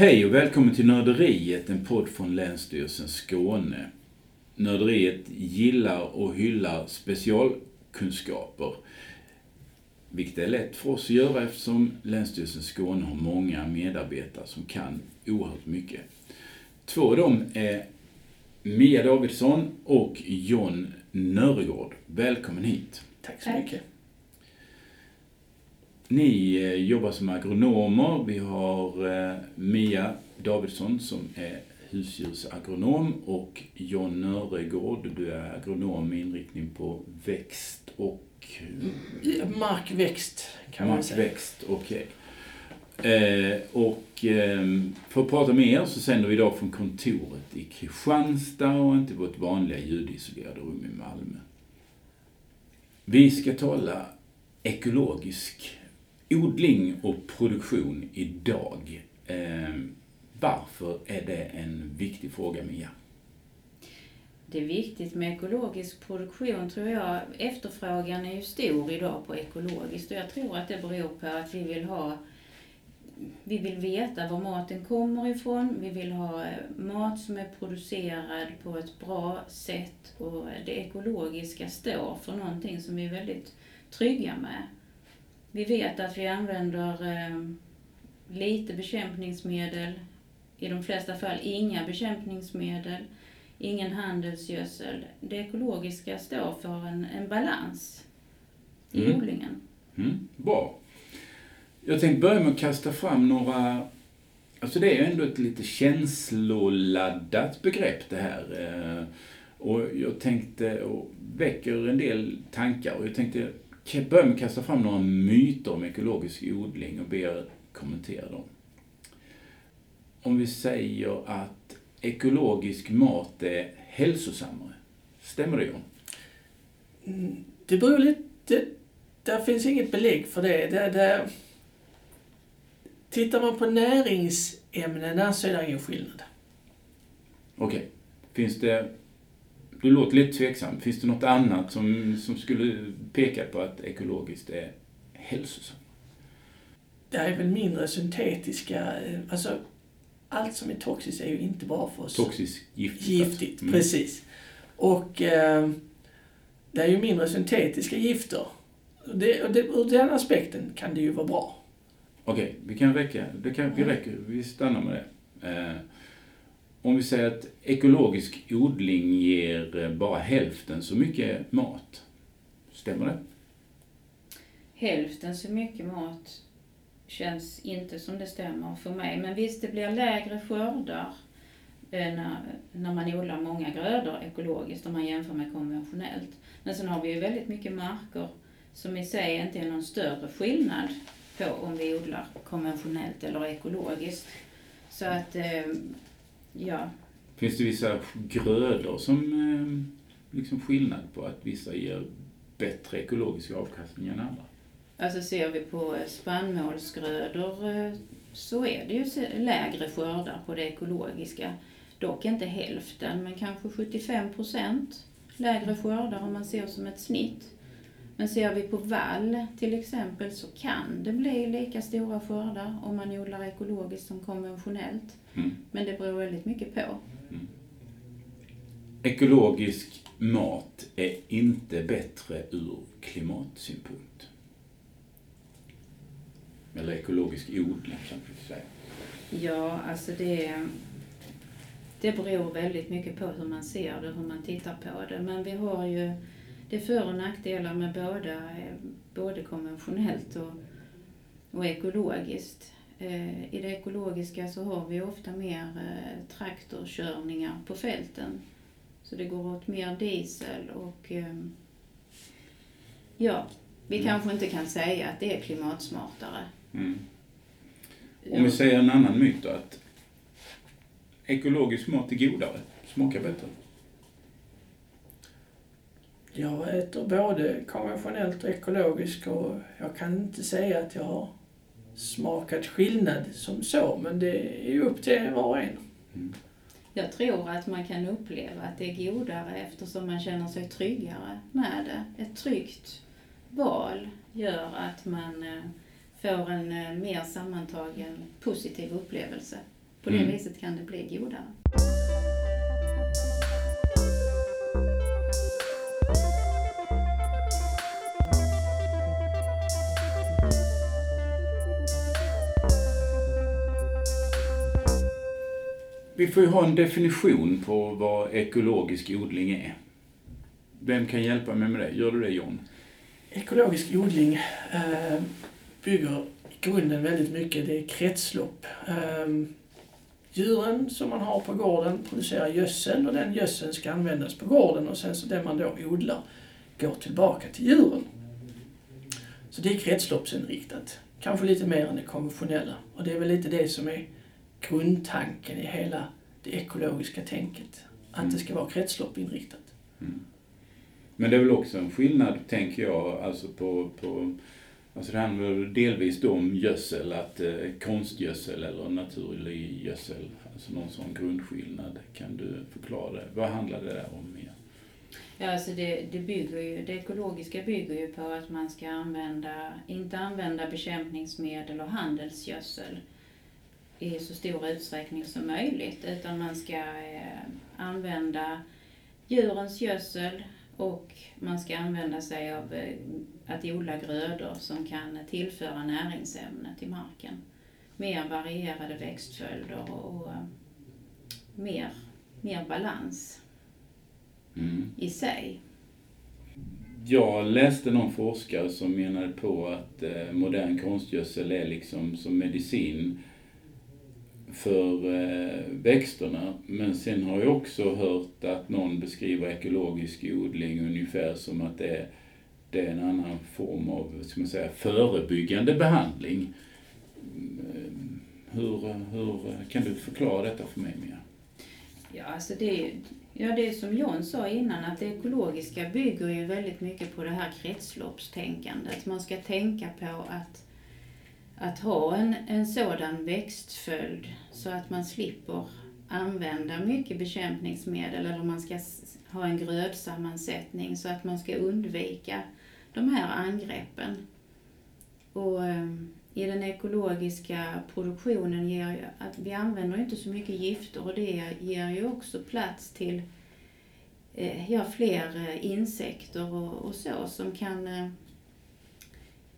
Hej och välkommen till Nörderiet, en podd från Länsstyrelsen Skåne. Nörderiet gillar och hyllar specialkunskaper, vilket är lätt för oss att göra eftersom Länsstyrelsen Skåne har många medarbetare som kan oerhört mycket. Två av dem är Mia Davidsson och John Nöregård. Välkommen hit. Tack så mycket. Ni eh, jobbar som agronomer. Vi har eh, Mia Davidsson som är husdjursagronom och John Nöregård, du är agronom med inriktning på växt och... Markväxt kan man säga. Markväxt, okej. Eh, och eh, för att prata med er så sänder vi idag från kontoret i Kristianstad och inte vårt vanliga ljudisolerade rum i Malmö. Vi ska tala ekologisk odling och produktion idag. Eh, varför är det en viktig fråga, Mia? Det är viktigt med ekologisk produktion tror jag. Efterfrågan är ju stor idag på ekologiskt och jag tror att det beror på att vi vill ha vi vill veta var maten kommer ifrån. Vi vill ha eh, mat som är producerad på ett bra sätt och det ekologiska står för någonting som vi är väldigt trygga med. Vi vet att vi använder eh, lite bekämpningsmedel, i de flesta fall inga bekämpningsmedel, ingen handelsgödsel. Det ekologiska står för en, en balans i Mm. odlingen. Mm, bra. Jag tänkte börja med att kasta fram några... Alltså det är ju ändå ett lite känsloladdat begrepp det här. Eh, Och jag tänkte, och väcker en del tankar. Och jag tänkte ka- börja med att kasta fram några myter om ekologisk odling och be er kommentera dem. Om vi säger att ekologisk mat är hälsosammare. Stämmer det John? Mm, Det beror lite... Där finns inget belägg för det. det, det tittar man på näringsämnena så är det ingen skillnad. Okej. Finns det... Du låter lite tveksam. Finns det något annat som, som skulle peka på att ekologiskt är hälsosamt? Det är väl mindre syntetiska... eh, Alltså, allt som är toxiskt är ju inte bra för oss. Toxiskt giftigt? Giftigt, Mm. precis. Och eh, det är ju mindre syntetiska gifter. Det, och det, ur den aspekten kan det ju vara bra. Okej, vi kan räcka. Det kan, vi räcker. Vi stannar med det. Eh, om vi säger att ekologisk odling ger eh, bara hälften så mycket mat. Stämmer det? Hälften så mycket mat känns inte som det stämmer för mig. Men visst, det blir lägre skördar eh, när, när man odlar många grödor ekologiskt om man jämför med konventionellt. Men sen har vi ju väldigt mycket marker som i sig inte är någon större skillnad på om vi odlar konventionellt eller ekologiskt. Så att, eh, ja, Finns det vissa grödor som eh, liksom skillnad på att vissa ger bättre ekologisk avkastning än andra? Alltså ser vi på eh, spannmålsgrödor eh, så är det ju lägre skördar på det ekologiska. Dock inte hälften, men kanske 75 procent lägre skördar om man ser som ett snitt. Men ser vi på vall till exempel så kan det bli lika stora skördar om man odlar ekologiskt som konventionellt. Mm. Men det beror väldigt mycket på. Ekologisk mat är inte bättre ur klimatsynpunkt. Eller ekologisk odling kanske vi säga. Ja, alltså det, det beror väldigt mycket på hur man ser det, hur man tittar på det. Men vi har ju, det är för och nackdelar med båda, eh, både konventionellt och, och ekologiskt. Eh, I det ekologiska så har vi ofta mer eh, traktorkörningar på fälten. Så det går åt mer diesel och eh, ja, vi Mm. kanske inte kan säga att det är klimatsmartare. Mm. Om vi säger en annan myt då, att ekologisk mat är godare, smakar bättre. Jag äter både konventionellt och ekologiskt och jag kan inte säga att jag har smakat skillnad som så, men det är ju upp till var och en. Mm. Jag tror att man kan uppleva att det är godare eftersom man känner sig tryggare med det. Ett tryggt val gör att man eh, får en eh, mer sammantagen positiv upplevelse. På det Mm. viset kan det bli godare. Vi får ju ha en definition på vad ekologisk odling är. Vem kan hjälpa mig med det? Gör du det John? Ekologisk odling eh, bygger i grunden väldigt mycket, det är kretslopp. Eh, djuren som man har på gården producerar gödsel och den gödseln ska användas på gården och sen så det man då odlar går tillbaka till djuren. Så det är kretsloppsinriktat. Kanske lite mer än det konventionella. Och det är väl lite det som är grundtanken i hela det ekologiska tänket. Att det ska vara kretsloppinriktat. Men det är väl också en skillnad, tänker jag, alltså på, på Alltså det handlar delvis då om gödsel, att eh, konstgödsel eller naturlig gödsel, alltså någon sån grundskillnad. Kan du förklara det? Vad handlar det där om mer? Ja, alltså det, det, bygger ju, det ekologiska bygger ju på att man ska använda, inte använda bekämpningsmedel och handelsgödsel i så stor utsträckning som möjligt, utan man ska eh, använda djurens gödsel och man ska använda sig av eh, att odla grödor som kan tillföra näringsämnen till marken. Mer varierade växtföljder och, eh, mer, mer balans Mm. i sig. Jag läste någon forskare som menade på att modern konstgödsel är liksom som medicin för eh, växterna. Men sen har jag också hört att någon beskriver ekologisk odling ungefär som att det är, det är en annan form av ska man säga, förebyggande behandling. Mm, hur, hur kan du förklara detta för mig Mia? Ja, alltså det, är- ja, det är som John sa innan, att det ekologiska bygger ju väldigt mycket på det här kretsloppstänkandet. Man ska tänka på att, att ha en, en sådan växtföljd så att man slipper använda mycket bekämpningsmedel eller man ska ha en grödsammansättning så att man ska undvika de här angreppen. Och ehm, i den ekologiska produktionen ger ju att vi använder inte så mycket gifter och det ger ju också plats till eh, ja, fler eh, insekter och, och så som kan eh,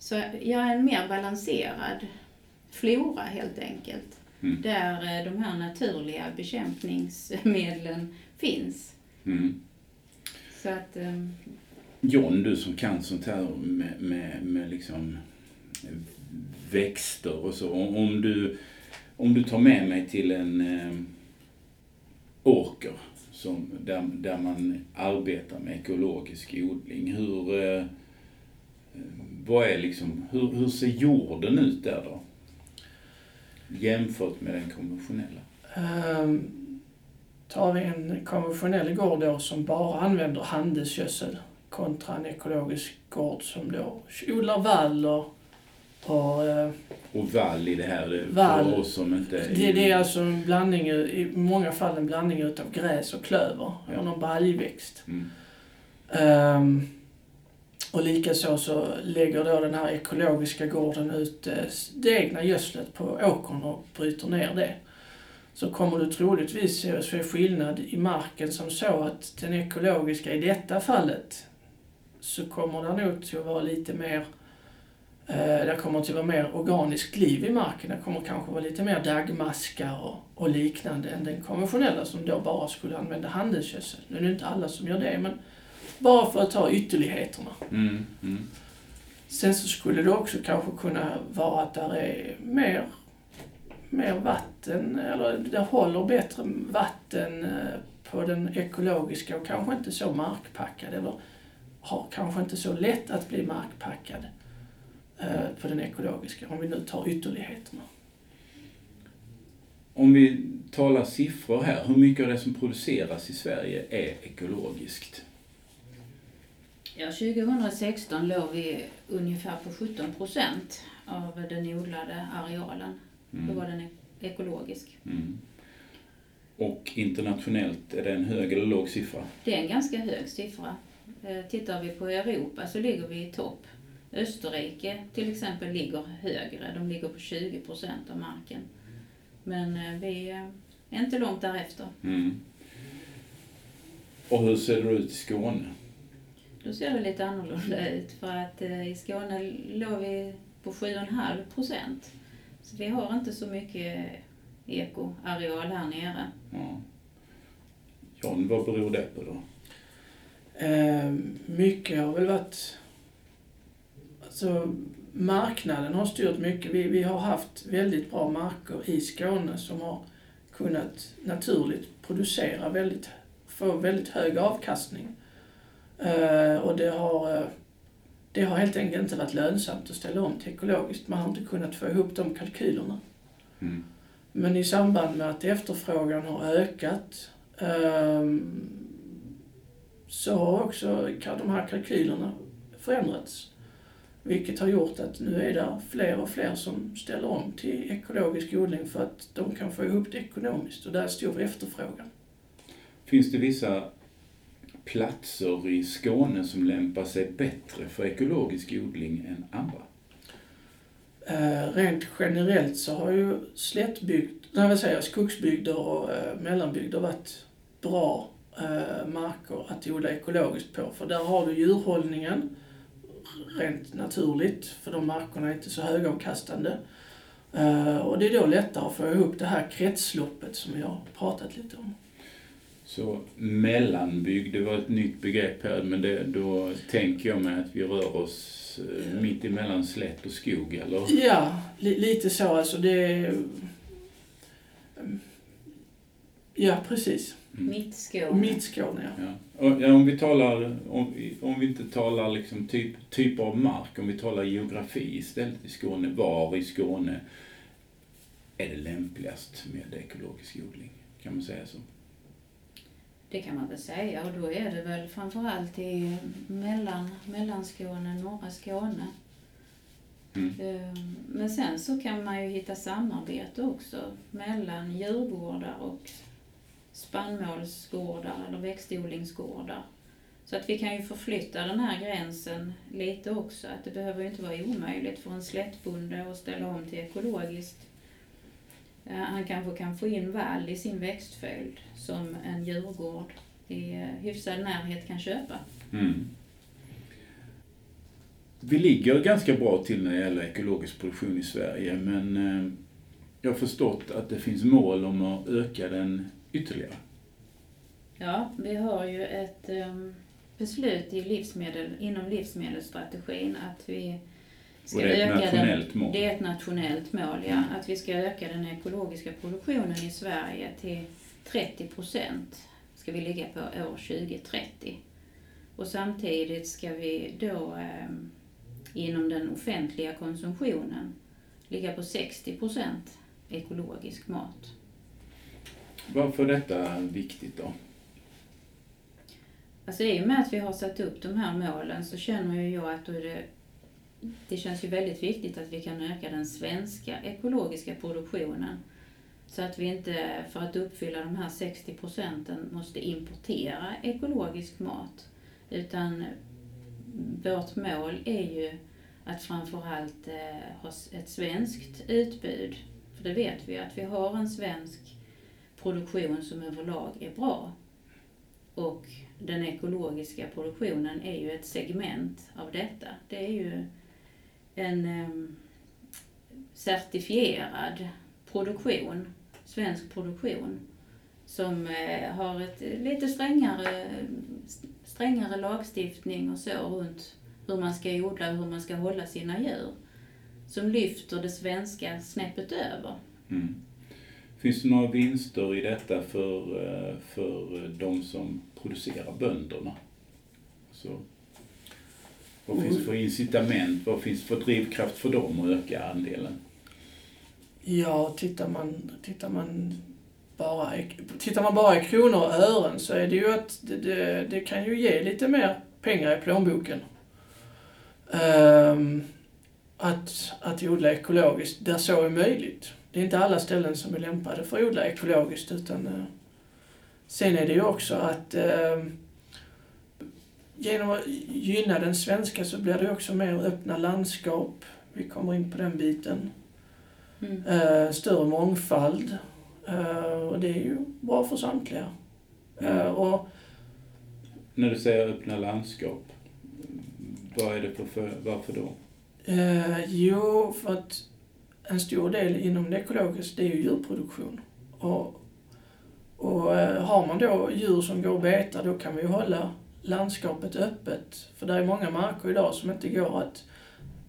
så, ja, en mer balanserad flora helt enkelt. Mm. Där eh, de här naturliga bekämpningsmedlen finns. Mm. Så att, eh, John, du som kan sånt här med, med, med liksom växter och så. Om, om, du, om du tar med mig till en eh, åker som, där, där man arbetar med ekologisk odling. Hur, eh, vad är liksom, hur, hur ser jorden ut där då? Jämfört med den konventionella. Um, tar vi en konventionell gård då som bara använder handelsgödsel kontra en ekologisk gård som då odlar vall och, och eh, Och vall i det här, det, Vall. för oss som inte... det, det är alltså en blandning, i många fall en blandning utav gräs och klöver, Ja. eller någon baljväxt. Mm. Um, och likaså så lägger då den här ekologiska gården ut eh, det egna gödslet på åkern och bryter ner det. Så kommer du troligtvis se skillnad i marken som så att den ekologiska i detta fallet så kommer det nog till att vara lite mer eh, det kommer till att vara mer organiskt liv i marken. Det kommer kanske vara lite mer daggmaskar och, och liknande än den konventionella som då bara skulle använda handelsgödsel. Nu är det inte alla som gör det, men bara för att ta ytterligheterna. Mm, mm. Sen så skulle det också kanske kunna vara att där är mer, mer vatten, eller det håller bättre vatten eh, på den ekologiska och kanske inte så markpackad, eller har kanske inte så lätt att bli markpackad eh, på den ekologiska, om vi nu tar ytterligheterna. Om vi talar siffror här, hur mycket av det som produceras i Sverige är ekologiskt? Ja, 2016 låg vi ungefär på 17 procent av den odlade arealen. Då var den ekologisk. Mm. Och internationellt, är det en hög eller låg siffra? Det är en ganska hög siffra. Eh, Tittar vi på Europa så ligger vi i topp. Österrike till exempel ligger högre. De ligger på 20 procent av marken. Men eh, vi är inte långt därefter. Mm. Och hur ser det ut i Skåne? Då ser det lite annorlunda ut för att eh, i Skåne låg vi på 7,5 procent. Så vi har inte så mycket ekoareal här nere. Ja. John, vad beror det på då? Eh, mycket har väl varit... Alltså, marknaden har styrt mycket. Vi, vi har haft väldigt bra marker i Skåne som har kunnat naturligt producera väldigt, få väldigt hög avkastning. Eh, och det har, eh, det har helt enkelt inte varit lönsamt att ställa om till ekologiskt. Man har inte kunnat få ihop de kalkylerna. Mm. Men i samband med att efterfrågan har ökat ehm, så har också de här kalkylerna förändrats. Vilket har gjort att nu är det fler och fler som ställer om till ekologisk odling för att de kan få ihop det ekonomiskt och där är stor efterfrågan. Finns det vissa platser i Skåne som lämpar sig bättre för ekologisk odling än andra? Eh, rent generellt så har ju slättbygd, nej vad säger jag, skogsbygder och eh, mellanbygder varit bra eh, marker att odla ekologiskt på. För där har du djurhållningen rent naturligt, för de markerna är inte så högavkastande. Och det är då lättare att få ihop det här kretsloppet som vi har pratat lite om. Så mellanbygd, det var ett nytt begrepp här, men det, då tänker jag mig att vi rör oss eh, mitt emellan slätt och skog, eller? Ja, li- lite så alltså. Det är... Ja, precis. Mm. Mittskåne. Mittskåne, ja. Ja. Och, ja, om vi talar, om, om vi inte talar liksom typ, typer av mark, om vi talar geografi istället i Skåne, var i Skåne är det lämpligast med ekologisk odling? Kan man säga så? Det kan man väl säga och då är det väl framförallt i mellan, Mellanskåne, norra Skåne. Mm. Eh, Men sen så kan man ju hitta samarbete också mellan djurgårdar och spannmålsgårdar eller växtodlingsgårdar. Så att vi kan ju förflytta den här gränsen lite också. Att det behöver ju inte vara omöjligt för en slättbonde att ställa om till ekologiskt. Eh, Han kanske kan få in vall i sin växtföljd som en djurgård i eh, hyfsad närhet kan köpa. Mm. Vi ligger ganska bra till när det gäller ekologisk produktion i Sverige, men eh, jag har förstått att det finns mål om att öka den ytterligare. Ja, vi har ju ett um, beslut i livsmedel, inom livsmedelsstrategin att vi ska Och det är ett nationellt den, mål. Det är ett nationellt mål, ja. Mm. Att vi ska öka den ekologiska produktionen i Sverige till 30 procent ska vi ligga på år 2030. Och samtidigt ska vi då um, inom den offentliga konsumtionen ligga på 60 procent ekologisk mat. Varför är detta viktigt då? Alltså i och med att vi har satt upp de här målen så känner ju jag att då är det, det känns ju väldigt viktigt att vi kan öka den svenska ekologiska produktionen. Så att vi inte, för att uppfylla de här 60 procenten, måste importera ekologisk mat. Utan vårt mål är ju att framförallt eh, ha ett svenskt utbud. För det vet vi att vi har en svensk produktion som överlag är bra. Och den ekologiska produktionen är ju ett segment av detta. Det är ju en em, certifierad produktion, svensk produktion, som eh, har ett eh, lite strängare, strängare lagstiftning och så runt hur man ska odla och hur man ska hålla sina djur. Som lyfter det svenska snäppet över. Mm. Finns det några vinster i detta för, eh, för de som producerar bönderna? Så, vad finns det för incitament, vad finns det för drivkraft för dem att öka andelen? Ja, tittar man, tittar man bara tittar man bara i kronor och ören så är det ju att det, det, det kan ju ge lite mer pengar i plånboken. Ehm, att, att odla ekologiskt där så är möjligt. Det är inte alla ställen som är lämpade för att odla ekologiskt utan eh, sen är det ju också att eh, genom att gynna den svenska så blir det också mer öppna landskap. Vi kommer in på den biten. Mm. eh, större mångfald. Eh, och det är ju bra för samtliga. Eh, och När du säger öppna landskap, vad är det för, för varför då? Eh, jo, för att en stor del inom det ekologiska det är ju djurproduktion. Och, och eh, har man då djur som går och betar då kan vi ju hålla landskapet öppet. För det är många marker idag som inte går att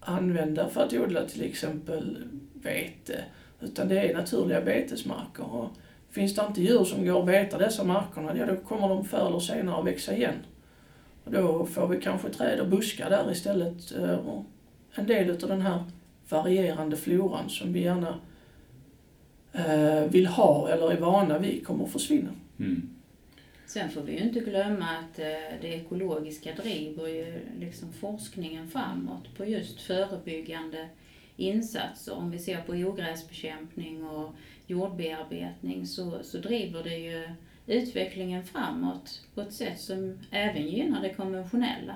använda för att odla till exempel vete. Utan det är naturliga betesmarker. Och finns det inte djur som går och betar dessa markerna, ja, då kommer de förr eller senare att växa igen. Och då får vi kanske träd och buskar där istället. Eh, och en del av den här varierande floran som vi gärna eh, vill ha eller är vana vid kommer att försvinna. Mm. Sen får vi ju inte glömma att eh, det ekologiska driver ju liksom forskningen framåt på just förebyggande insatser. Om vi ser på ogräsbekämpning och jordbearbetning så, så driver det ju utvecklingen framåt på ett sätt som även gynnar det konventionella.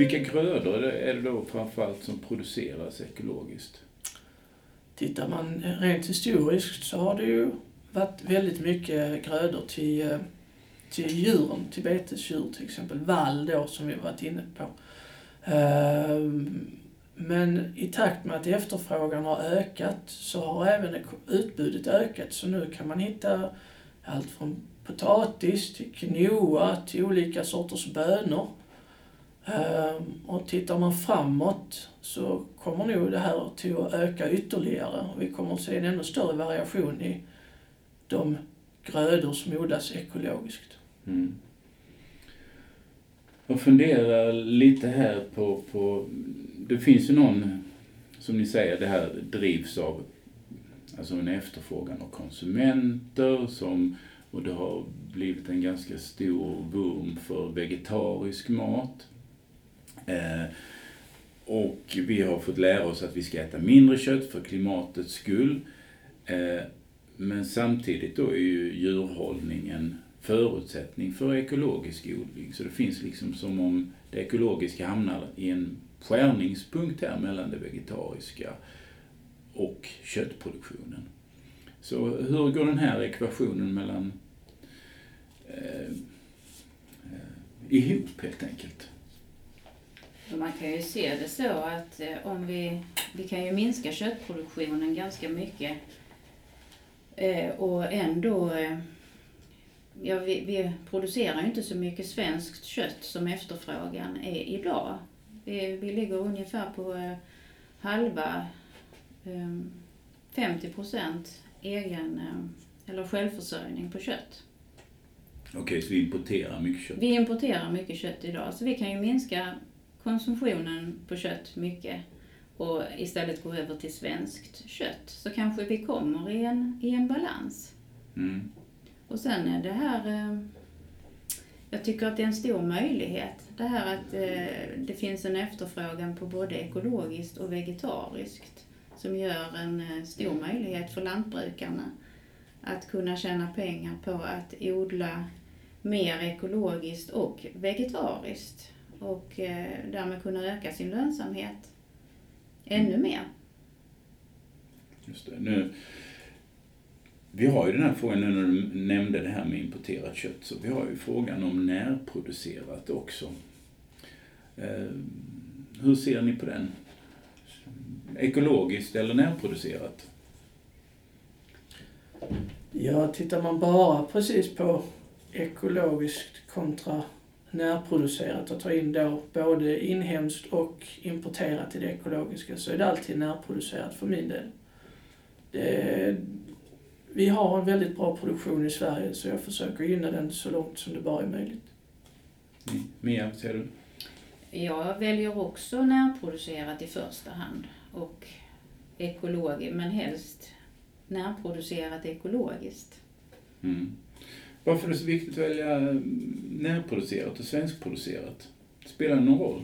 Vilka grödor är det, är det då framförallt som produceras ekologiskt? Tittar man rent historiskt så har det ju varit väldigt mycket grödor till, eh, till djuren, till betesdjur till exempel. Vall då som vi varit inne på. Ehm, men i takt med att efterfrågan har ökat så har även utbudet ökat. Så nu kan man hitta allt från potatis till quinoa till olika sorters bönor. Ehm, och tittar man framåt så kommer nog det här till att öka ytterligare. Och vi kommer att se en ännu större variation i de grödor som odlas ekologiskt. Mm. Jag funderar lite här på, på, det finns ju någon, som ni säger, det här drivs av alltså en efterfrågan av konsumenter som, och det har blivit en ganska stor boom för vegetarisk mat. Eh, och vi har fått lära oss att vi ska äta mindre kött för klimatets skull. Eh, men samtidigt då är ju djurhållning en förutsättning för ekologisk odling. Så det finns liksom som om det ekologiska hamnar i en skärningspunkt här mellan det vegetariska och köttproduktionen. Så hur går den här ekvationen mellan eh, eh, ihop helt enkelt? Man kan ju se det så att eh, om vi, vi kan ju minska köttproduktionen ganska mycket eh, och ändå, eh, ja vi, vi producerar inte så mycket svenskt kött som efterfrågan är idag. Vi, vi ligger ungefär på halva, eh, 50 procent egen eller självförsörjning på kött. Okej, så vi importerar mycket kött. Vi importerar mycket kött idag, så vi kan ju minska konsumtionen på kött mycket och istället gå över till svenskt kött. Så kanske vi kommer i en, i en balans. Mm. Och sen är det här, eh, jag tycker att det är en stor möjlighet. Det här att eh, det finns en efterfrågan på både ekologiskt och vegetariskt som gör en eh, stor möjlighet för lantbrukarna att kunna tjäna pengar på att odla mer ekologiskt och vegetariskt och eh, därmed kunna öka sin lönsamhet ännu mer. Just det. Nu, vi har ju den här frågan, nu när du nämnde det här med importerat kött, så vi har ju frågan om närproducerat också. Eh, hur ser ni på den? Ekologiskt eller närproducerat? Ja, tittar man bara precis på ekologiskt kontra närproducerat och tar in då både inhemskt och importerat i det ekologiska så är det alltid närproducerat för min del. Det, vi har en väldigt bra produktion i Sverige så jag försöker gynna den så långt som det bara är möjligt. Ni- Mia, vad säger du? Jag väljer också närproducerat i första hand och ekologiskt, men helst närproducerat ekologiskt. Mm. Varför är det så viktigt att välja mm, närproducerat och svenskproducerat? Spelar det någon roll?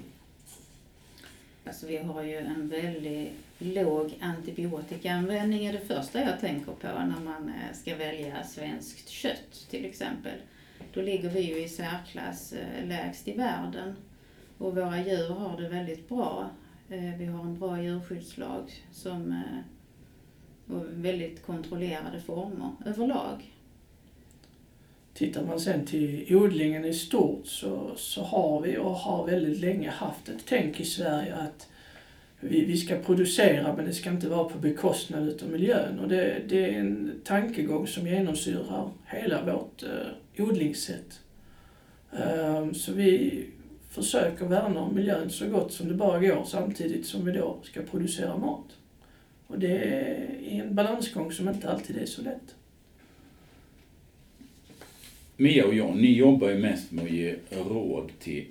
Alltså vi har ju en väldigt låg antibiotikaanvändning är det första jag tänker på när man eh, ska välja svenskt kött till exempel. Då ligger vi ju i särklass eh, lägst i världen och våra djur har det väldigt bra. Eh, vi har en bra djurskyddslag som och väldigt kontrollerade former överlag. Tittar man sen till odlingen i stort så, så har vi och har väldigt länge haft ett tänk i Sverige att vi, vi ska producera men det ska inte vara på bekostnad av miljön. Och det, det är en tankegång som genomsyrar hela vårt eh, odlingssätt. Um, så vi försöker värna om miljön så gott som det bara går samtidigt som vi då ska producera mat. Och det är en balansgång som inte alltid är så lätt. Mia och jag, ni jobbar ju mest med att ge råd till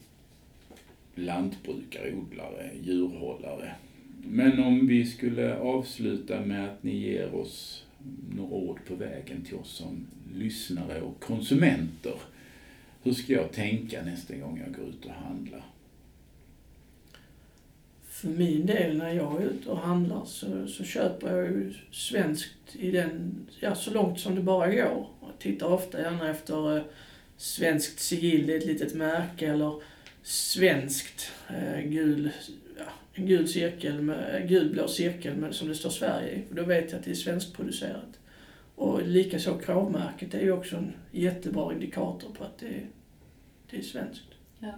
lantbrukare, odlare, djurhållare. Men om vi skulle avsluta med att ni ger oss några ord på vägen till oss som lyssnare och konsumenter. Hur ska jag tänka nästa gång jag går ut och handlar? För min del när jag är ute och handlar så, så köper jag ju svenskt i den, ja, så långt som det bara går. Jag tittar ofta gärna efter eh, svenskt sigill, det är ett litet märke, eller svenskt eh, gul, ja, en gul cirkel, med, eh, gulblå cirkel med, som det står Sverige i. Då vet jag att det är svenskproducerat. Och likaså kravmärket är ju också en jättebra indikator på att det är, det är svenskt. Ja.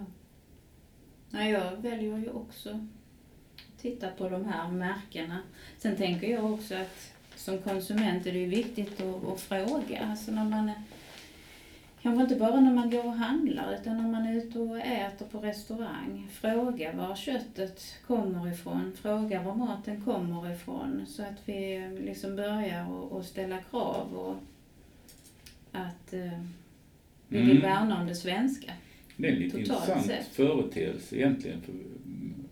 Nej, jag väljer ju också titta på de här märkena. Sen tänker jag också att som konsument är det ju viktigt att, att fråga. Alltså när man, kanske inte bara när man går och handlar utan när man är ute och äter på restaurang. Fråga var köttet kommer ifrån, fråga var maten kommer ifrån så att vi liksom börjar och, ställa krav och att eh, vi vill mm. värna om det svenska. Det är en lite intressant sett. företeelse egentligen. För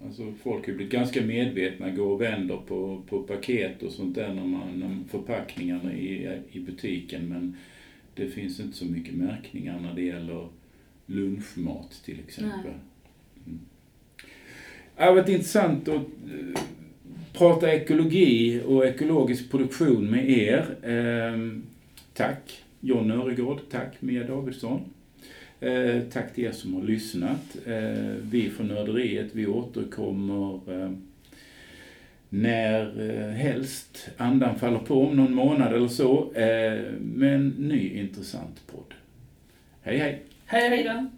Alltså folk har blivit ganska medvetna, går och vänder på, på paket och sånt där när man, när förpackningarna i, i butiken. Men det finns inte så mycket märkningar när det gäller lunchmat till exempel. Mm. Det har varit intressant att eh, prata ekologi och ekologisk produktion med er. Eh, tack John Öregård, tack Mia Davidsson. Eh, tack till er som har lyssnat. Eh, vi från Nörderiet, vi återkommer eh, när eh, helst andan faller på, om någon månad eller så, eh, med en ny intressant podd. Hej hej! Hej hej då!